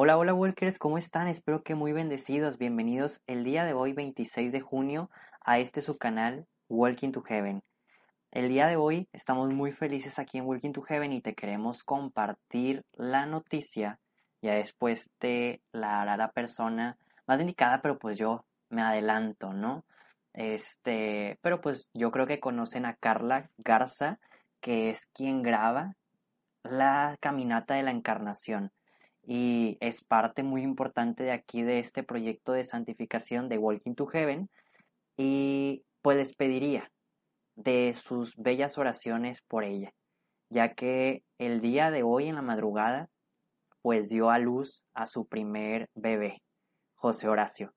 Hola, hola Walkers, ¿cómo están? Espero que muy bendecidos. Bienvenidos el día de hoy, 26 de junio, a este su canal, Walking to Heaven. El día de hoy estamos muy felices aquí en Walking to Heaven y te queremos compartir la noticia. Ya después te la hará la persona más indicada, pero pues yo me adelanto, ¿no? Este, pero pues yo creo que conocen a Carla Garza, que es quien graba la caminata de la encarnación y es parte muy importante de aquí de este proyecto de santificación de Walking to Heaven y pues les pediría de sus bellas oraciones por ella, ya que el día de hoy en la madrugada, pues dio a luz a su primer bebé, José Horacio.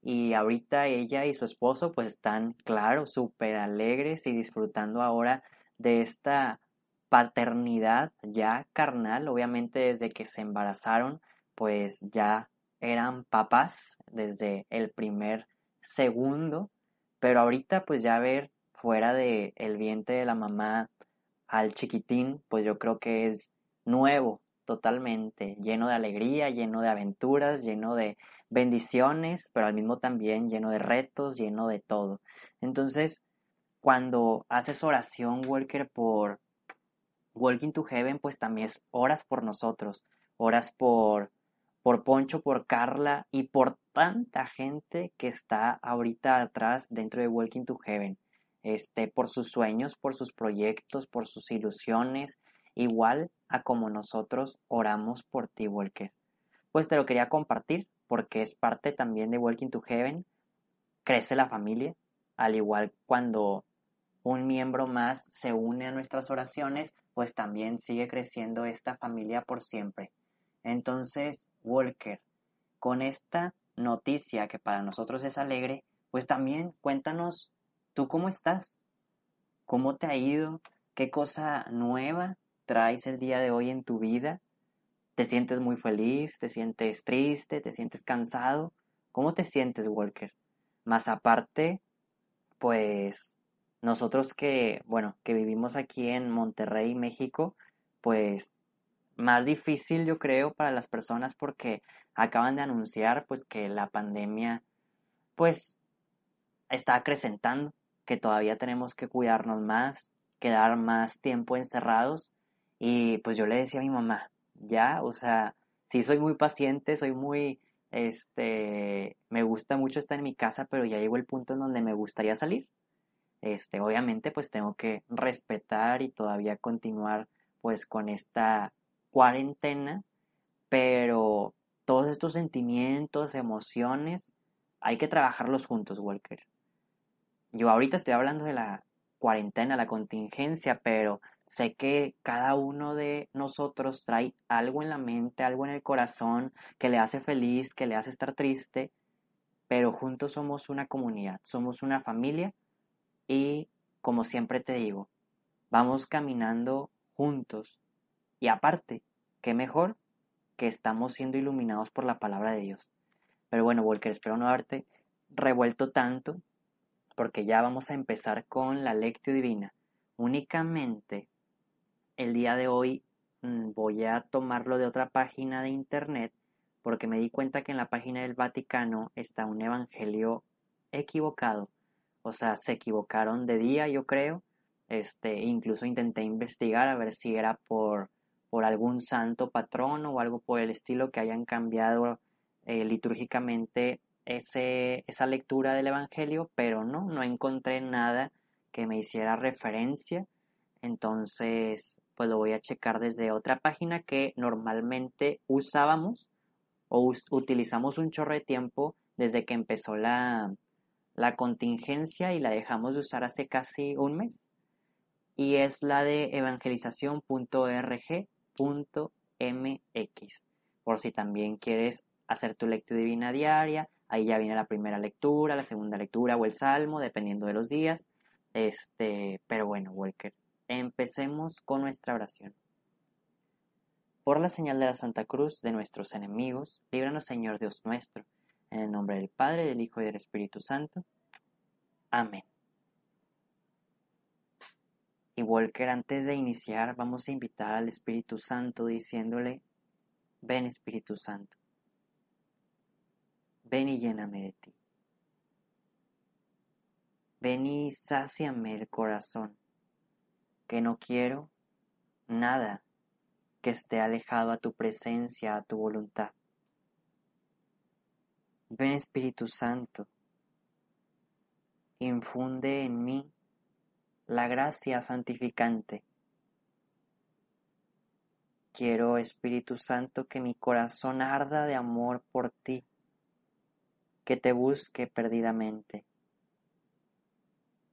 Y ahorita ella y su esposo pues están, claro, súper alegres y disfrutando ahora de esta paternidad ya carnal, obviamente desde que se embarazaron, pues ya eran papás desde el primer segundo, pero ahorita pues ya ver fuera de vientre de la mamá al chiquitín, pues yo creo que es nuevo totalmente, lleno de alegría, lleno de aventuras, lleno de bendiciones, pero al mismo también lleno de retos, lleno de todo. Entonces, cuando haces oración, Walker, por Walking to Heaven, pues también es horas por nosotros, horas por, por Poncho, por Carla y por tanta gente que está ahorita atrás dentro de Walking to Heaven este, por sus sueños, por sus proyectos, por sus ilusiones, igual a como nosotros oramos por ti, Walker. Pues te lo quería compartir porque es parte también de Walking to Heaven. Crece la familia, al igual cuando un miembro más se une a nuestras oraciones, pues también sigue creciendo esta familia por siempre. Entonces, Walker, con esta noticia que para nosotros es alegre, pues también cuéntanos ¿Tú cómo estás? ¿Cómo te ha ido? ¿Qué cosa nueva traes el día de hoy en tu vida? ¿Te sientes muy feliz? ¿Te sientes triste? ¿Te sientes cansado? ¿Cómo te sientes, Walker? Más aparte, pues nosotros que, bueno, que vivimos aquí en Monterrey, México, pues más difícil yo creo para las personas porque acaban de anunciar pues que la pandemia pues está acrecentando que todavía tenemos que cuidarnos más, quedar más tiempo encerrados. Y pues yo le decía a mi mamá, ya, o sea, sí soy muy paciente, soy muy, este, me gusta mucho estar en mi casa, pero ya llegó el punto en donde me gustaría salir. Este, obviamente pues tengo que respetar y todavía continuar pues con esta cuarentena, pero todos estos sentimientos, emociones, hay que trabajarlos juntos, Walker. Yo ahorita estoy hablando de la cuarentena, la contingencia, pero sé que cada uno de nosotros trae algo en la mente, algo en el corazón que le hace feliz, que le hace estar triste, pero juntos somos una comunidad, somos una familia y como siempre te digo, vamos caminando juntos y aparte, qué mejor que estamos siendo iluminados por la palabra de Dios. Pero bueno, Walker, espero no haberte revuelto tanto porque ya vamos a empezar con la lectio divina. Únicamente el día de hoy mm, voy a tomarlo de otra página de internet porque me di cuenta que en la página del Vaticano está un evangelio equivocado. O sea, se equivocaron de día, yo creo. Este, incluso intenté investigar a ver si era por, por algún santo patrono o algo por el estilo que hayan cambiado eh, litúrgicamente ese, esa lectura del Evangelio, pero no, no encontré nada que me hiciera referencia. Entonces, pues lo voy a checar desde otra página que normalmente usábamos o utilizamos un chorro de tiempo desde que empezó la, la contingencia y la dejamos de usar hace casi un mes. Y es la de evangelización.org.mx. por si también quieres hacer tu lectura divina diaria. Ahí ya viene la primera lectura, la segunda lectura o el salmo, dependiendo de los días. Este, pero bueno, Walker, empecemos con nuestra oración. Por la señal de la Santa Cruz de nuestros enemigos, líbranos Señor Dios nuestro, en el nombre del Padre, del Hijo y del Espíritu Santo. Amén. Y Walker, antes de iniciar, vamos a invitar al Espíritu Santo diciéndole, ven Espíritu Santo, ven y lléname de ti. Ven y sáciame el corazón, que no quiero nada que esté alejado a tu presencia, a tu voluntad. Ven Espíritu Santo, infunde en mí la gracia santificante. Quiero, Espíritu Santo, que mi corazón arda de amor por ti, que te busque perdidamente,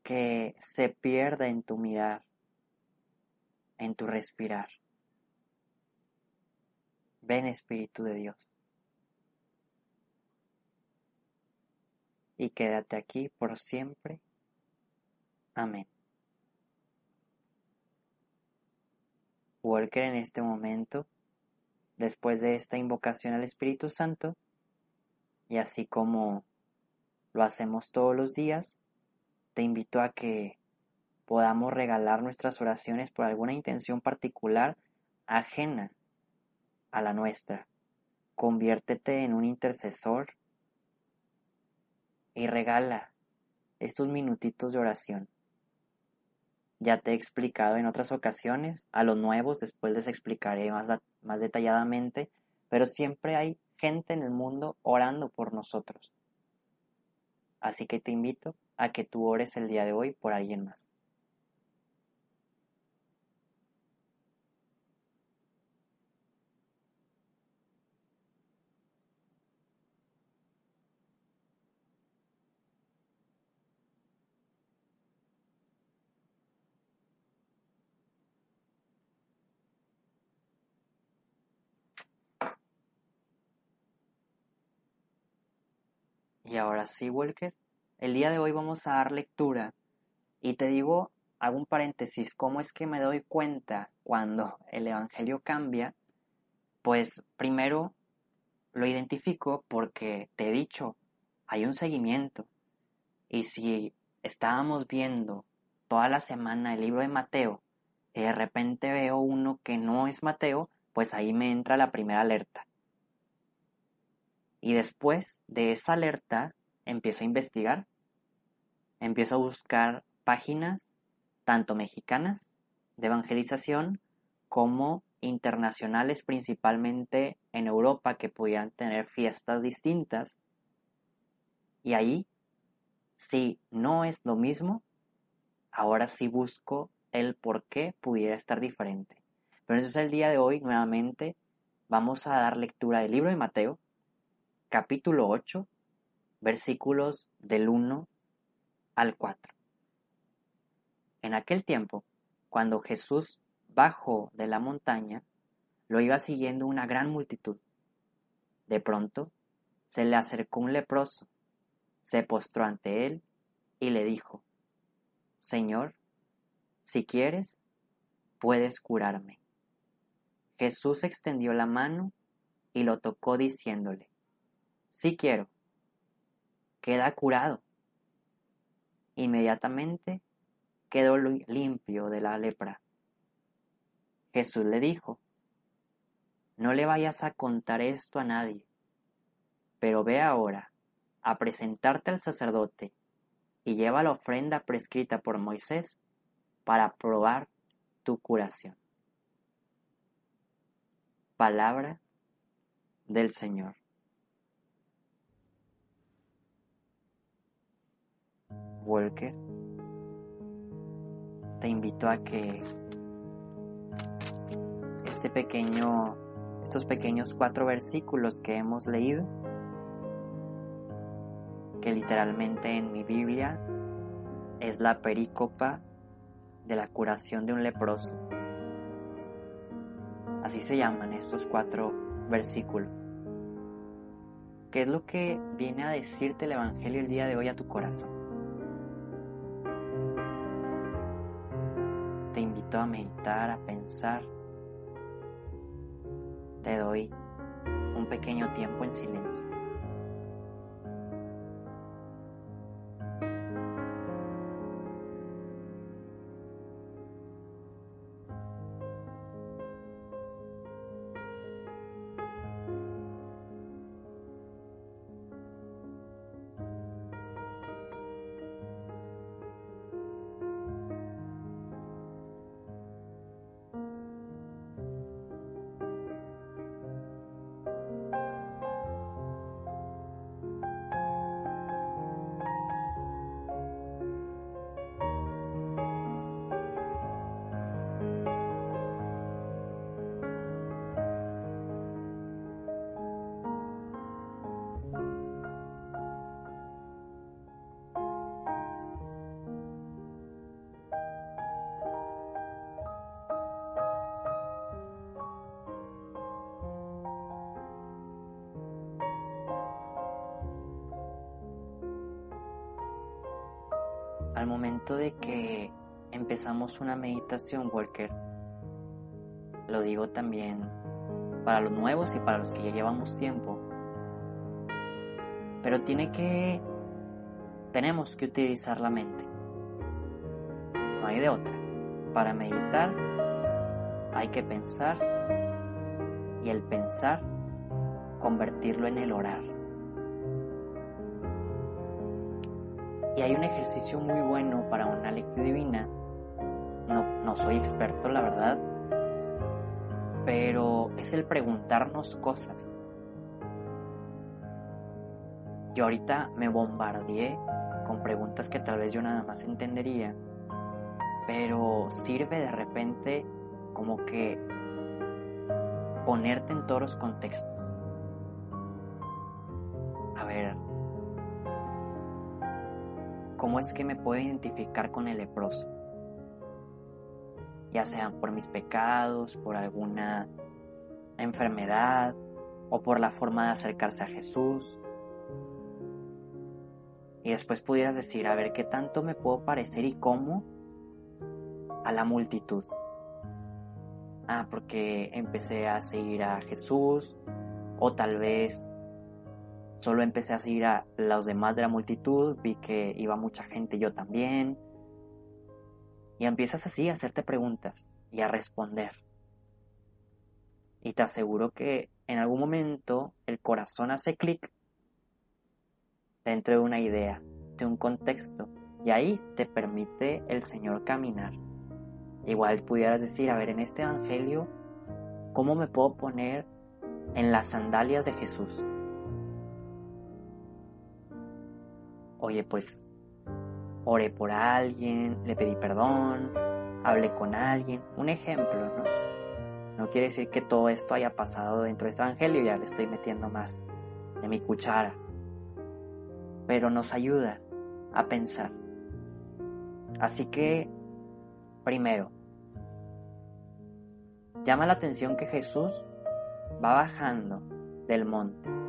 que se pierda en tu mirar, en tu respirar. Ven Espíritu de Dios. Y quédate aquí por siempre. Amén. Walker en este momento, después de esta invocación al Espíritu Santo, y así como lo hacemos todos los días, te invito a que podamos regalar nuestras oraciones por alguna intención particular ajena a la nuestra. Conviértete en un intercesor y regala estos minutitos de oración. Ya te he explicado en otras ocasiones, a los nuevos después les explicaré más, más detalladamente, pero siempre hay gente en el mundo orando por nosotros. Así que te invito a que tú ores el día de hoy por alguien más. Y ahora sí, Walker, el día de hoy vamos a dar lectura. Y te digo, hago un paréntesis, ¿cómo es que me doy cuenta cuando el Evangelio cambia? Pues primero lo identifico porque te he dicho, hay un seguimiento. Y si estábamos viendo toda la semana el libro de Mateo y de repente veo uno que no es Mateo, pues ahí me entra la primera alerta. Y después de esa alerta empiezo a investigar, empiezo a buscar páginas tanto mexicanas de evangelización como internacionales, principalmente en Europa, que podían tener fiestas distintas. Y ahí, si no es lo mismo, ahora sí busco el por qué pudiera estar diferente. Pero entonces el día de hoy, nuevamente, vamos a dar lectura del libro de Mateo, capítulo 8, versículos del 1 al 4. En aquel tiempo, cuando Jesús bajó de la montaña, lo iba siguiendo una gran multitud. De pronto, se le acercó un leproso, se postró ante él y le dijo, Señor, si quieres, puedes curarme. Jesús extendió la mano y lo tocó diciéndole, Sí quiero. Queda curado. Inmediatamente quedó limpio de la lepra. Jesús le dijo, no le vayas a contar esto a nadie, pero ve ahora a presentarte al sacerdote y lleva la ofrenda prescrita por Moisés para probar tu curación. Palabra del Señor. Walker, te invito a que este pequeño, estos pequeños cuatro versículos que hemos leído, que literalmente en mi Biblia es la perícopa de la curación de un leproso. Así se llaman estos cuatro versículos. ¿Qué es lo que viene a decirte el Evangelio el día de hoy a tu corazón? A meditar, a pensar. Te doy un pequeño tiempo en silencio. Al momento de que empezamos una meditación, Walker, lo digo también para los nuevos y para los que ya llevamos tiempo, pero tiene que, tenemos que utilizar la mente, no hay de otra. Para meditar hay que pensar y el pensar convertirlo en el orar. Y hay un ejercicio muy bueno para una lectura divina. No, no soy experto, la verdad. Pero es el preguntarnos cosas. Yo ahorita me bombardeé con preguntas que tal vez yo nada más entendería. Pero sirve de repente como que ponerte en todos los contextos. ¿Cómo es que me puedo identificar con el leproso? Ya sean por mis pecados, por alguna enfermedad o por la forma de acercarse a Jesús. Y después pudieras decir, a ver, ¿qué tanto me puedo parecer y cómo a la multitud? Ah, porque empecé a seguir a Jesús o tal vez Solo empecé a seguir a los demás de la multitud, vi que iba mucha gente, yo también. Y empiezas así a hacerte preguntas y a responder. Y te aseguro que en algún momento el corazón hace clic dentro de una idea, de un contexto. Y ahí te permite el Señor caminar. Igual pudieras decir, a ver, en este Evangelio, ¿cómo me puedo poner en las sandalias de Jesús? Oye, pues oré por alguien, le pedí perdón, hablé con alguien, un ejemplo, ¿no? No quiere decir que todo esto haya pasado dentro de este evangelio, ya le estoy metiendo más de mi cuchara, pero nos ayuda a pensar. Así que, primero, llama la atención que Jesús va bajando del monte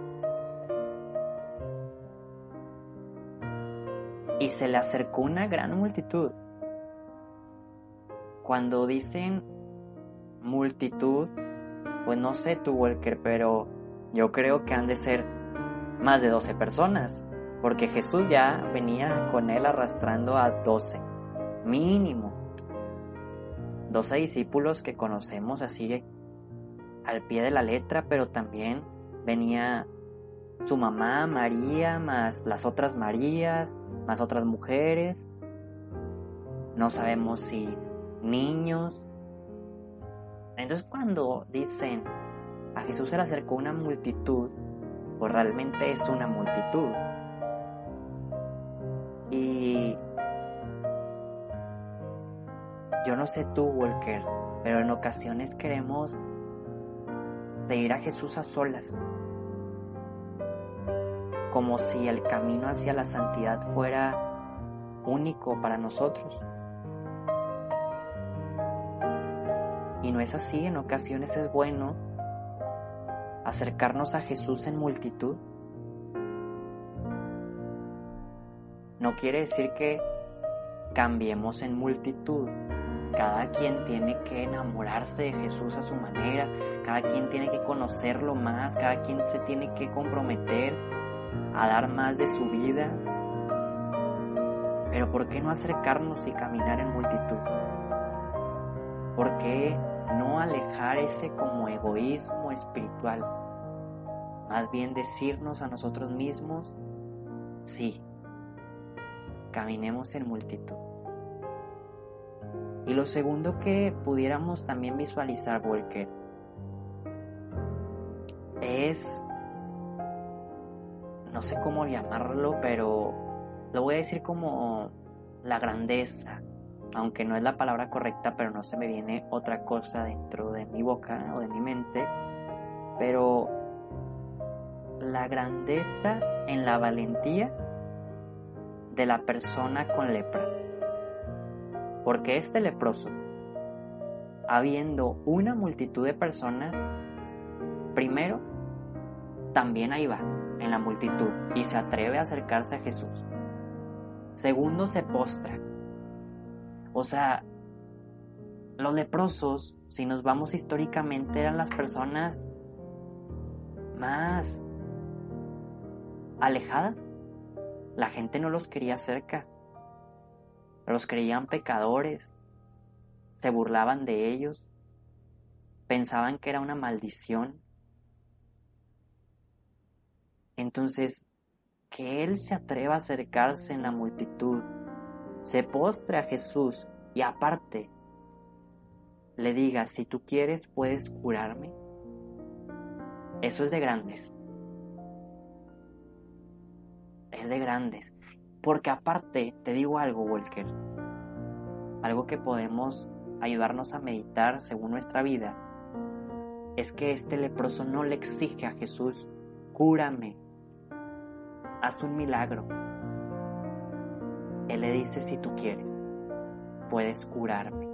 y se le acercó una gran multitud. Cuando dicen multitud, pues no sé tu Walker, pero yo creo que han de ser más de 12 personas, porque Jesús ya venía con él arrastrando a 12, mínimo. 12 discípulos que conocemos así al pie de la letra, pero también venía su mamá María, más las otras Marías, más otras mujeres. No sabemos si niños. Entonces cuando dicen a Jesús se le acercó una multitud, pues realmente es una multitud. Y yo no sé tú, Walker, pero en ocasiones queremos seguir a Jesús a solas como si el camino hacia la santidad fuera único para nosotros. Y no es así, en ocasiones es bueno acercarnos a Jesús en multitud? No quiere decir que cambiemos en multitud. Cada quien tiene que enamorarse de Jesús a su manera, cada quien tiene que conocerlo más, cada quien se tiene que comprometer a dar más de su vida. Pero ¿por qué no acercarnos y caminar en multitud? ¿Por qué no alejar ese como egoísmo espiritual? Más bien decirnos a nosotros mismos, sí, caminemos en multitud. Y lo segundo que pudiéramos también visualizar, Walker, es, no sé cómo llamarlo, pero lo voy a decir como la grandeza, aunque no es la palabra correcta, pero no se me viene otra cosa dentro de mi boca o de mi mente, pero la grandeza en la valentía de la persona con lepra. Porque este leproso, habiendo una multitud de personas, primero, también ahí va, en la multitud, y se atreve a acercarse a Jesús. Segundo, se postra. O sea, los leprosos, si nos vamos históricamente, eran las personas más alejadas la gente no los quería cerca. Los creían pecadores. Se burlaban de ellos. Pensaban que era una maldición. Entonces, que Él se atreva a acercarse en la multitud, se postre a Jesús y aparte le diga, si tú quieres, puedes curarme. Eso es de grandes. de grandes. Porque aparte, te digo algo, Walker, algo que podemos ayudarnos a meditar según nuestra vida, es que este leproso no le exige a Jesús, cúrame, haz un milagro. Él le dice, si tú quieres, puedes curarme.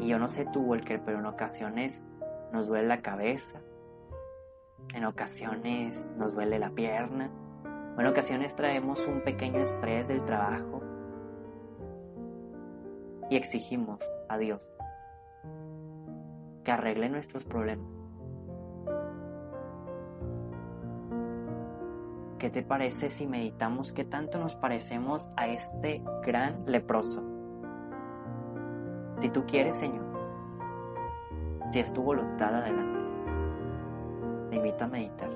Y yo no sé tú, Walker, pero en ocasiones nos duele la cabeza, en ocasiones nos duele la pierna. En ocasiones traemos un pequeño estrés del trabajo. Y exigimos a Dios que arregle nuestros problemas. ¿Qué te parece si meditamos qué tanto nos parecemos a este gran leproso? Si tú quieres, Señor, si es tu voluntad, adelante te invito a meditar.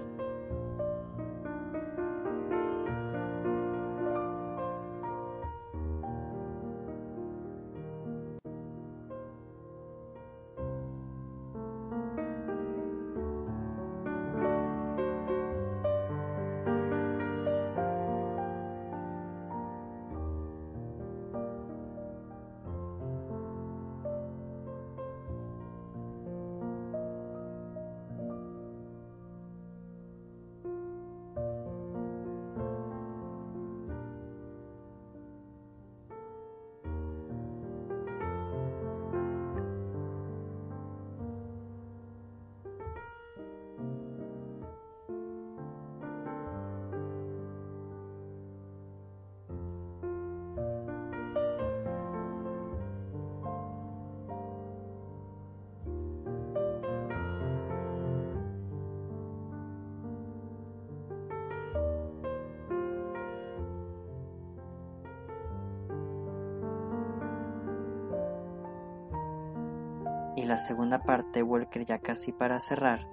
La segunda parte, Walker, ya casi para cerrar.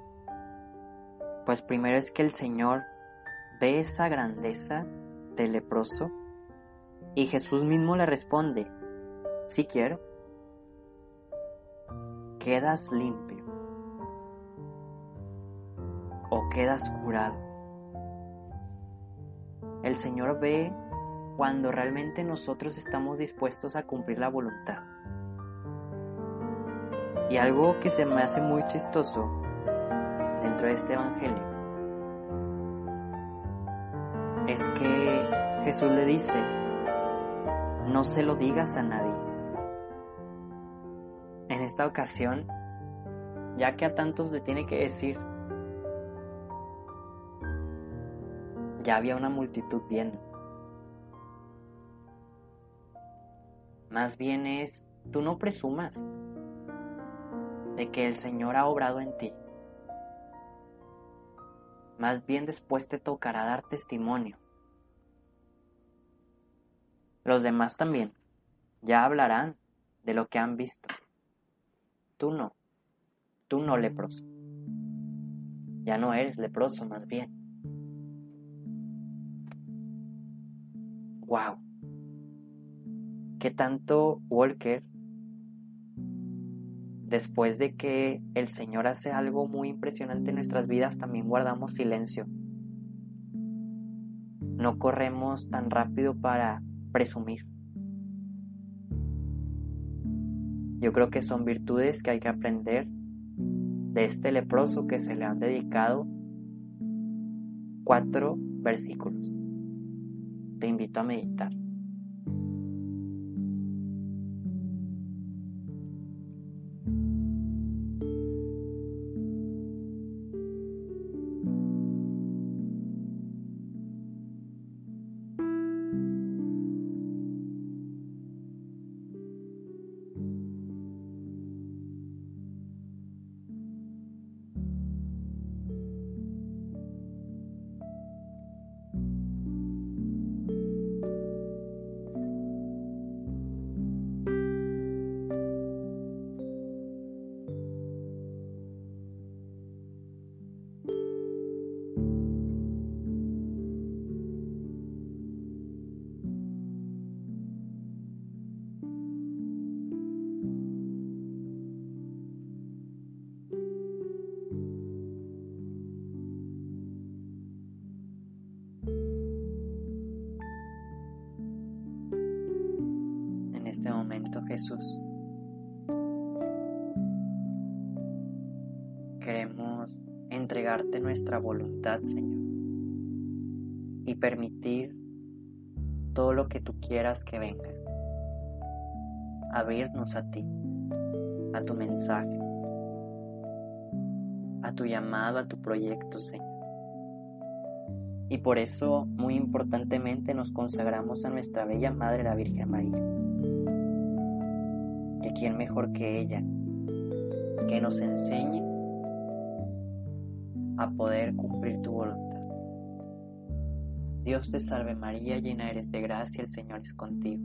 Pues primero es que el Señor ve esa grandeza del leproso y Jesús mismo le responde, si quiero, quedas limpio o quedas curado. El Señor ve cuando realmente nosotros estamos dispuestos a cumplir la voluntad. Y algo que se me hace muy chistoso dentro de este Evangelio es que Jesús le dice, no se lo digas a nadie. En esta ocasión ya que a tantos le tiene que decir. Ya había una multitud viendo. Más bien es, tú no presumas de que el Señor ha obrado en ti. Más bien después te tocará dar testimonio. Los demás también ya hablarán de lo que han visto. Tú no, tú no leproso. Ya no eres leproso más bien. Wow. ¿Qué tanto Walker después de que el Señor hace algo muy impresionante en nuestras vidas, también guardamos silencio. No corremos tan rápido para presumir. Yo creo que son virtudes que hay que aprender de este leproso que se le han dedicado cuatro versículos. Te invito a meditar. Jesús. Queremos entregarte nuestra voluntad, Señor, y permitir todo lo que tú quieras que venga. Abrirnos a ti, a tu mensaje, a tu llamado, a tu proyecto, Señor. Y por eso, muy importantemente, nos consagramos a nuestra bella Madre, la Virgen María quién mejor que ella, que nos enseñe a poder cumplir tu voluntad. Dios te salve María, llena eres de gracia, el Señor es contigo.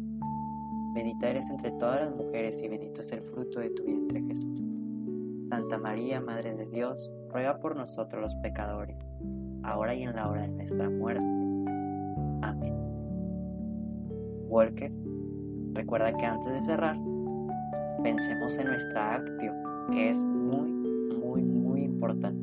Bendita eres entre todas las mujeres y bendito es el fruto de tu vientre Jesús. Santa María, Madre de Dios, ruega por nosotros los pecadores, ahora y en la hora de nuestra muerte. Amén. Walker, recuerda que antes de cerrar, pensemos en nuestra actio, que es muy, muy, muy importante.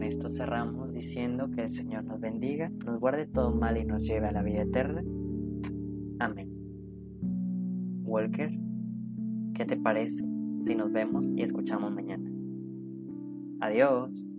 Con esto cerramos diciendo que el Señor nos bendiga, nos guarde todo mal y nos lleve a la vida eterna. Amén. Walker, ¿qué te parece si nos vemos y escuchamos mañana? Adiós.